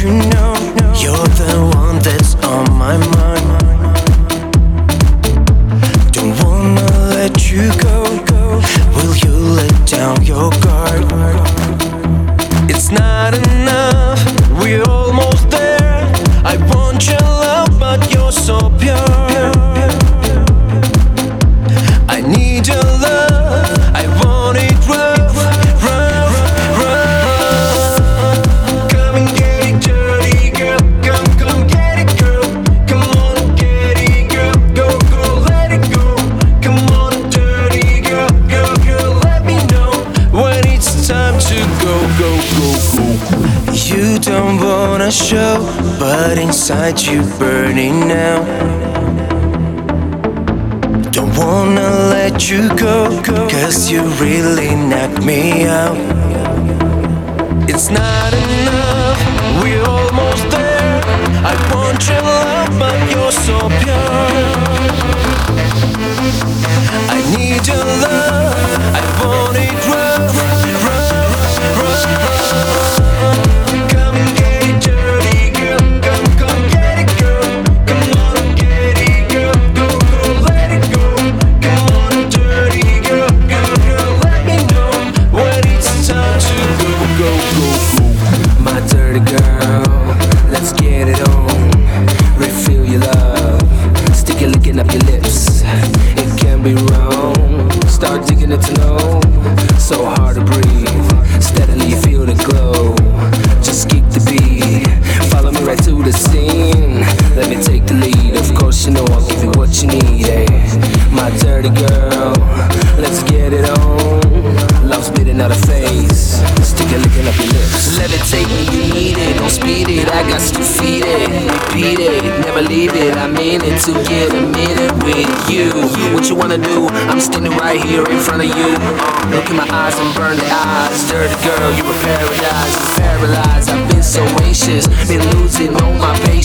you know you're the one that's on my mind. Don't wanna let you go. Will you let down your guard? It's not enough, we're almost go, go, go, go. You don't wanna show, but inside you burning now. Don't wanna let you go, cause you really knock me out. It's not enough, we're almost there. I want your love, but you're so pure. So hard to breathe, steadily feel the glow. Just keep the beat, follow me right to the scene. Let me take the lead. Of course, you know I'll give you what you need. eh? My dirty girl, let's get it on. Love spitting out a face, stick it licking up your lips. Let it take when you need it, don't speed it. I got to feed it, repeat it, never leave it. I mean it to get a minute with you. What you wanna do? I'm standing right here in front of you. Look in my eyes and burn the eyes. Dirty girl, you were paradise. Paralyzed, I've been so anxious, been losing all my patience.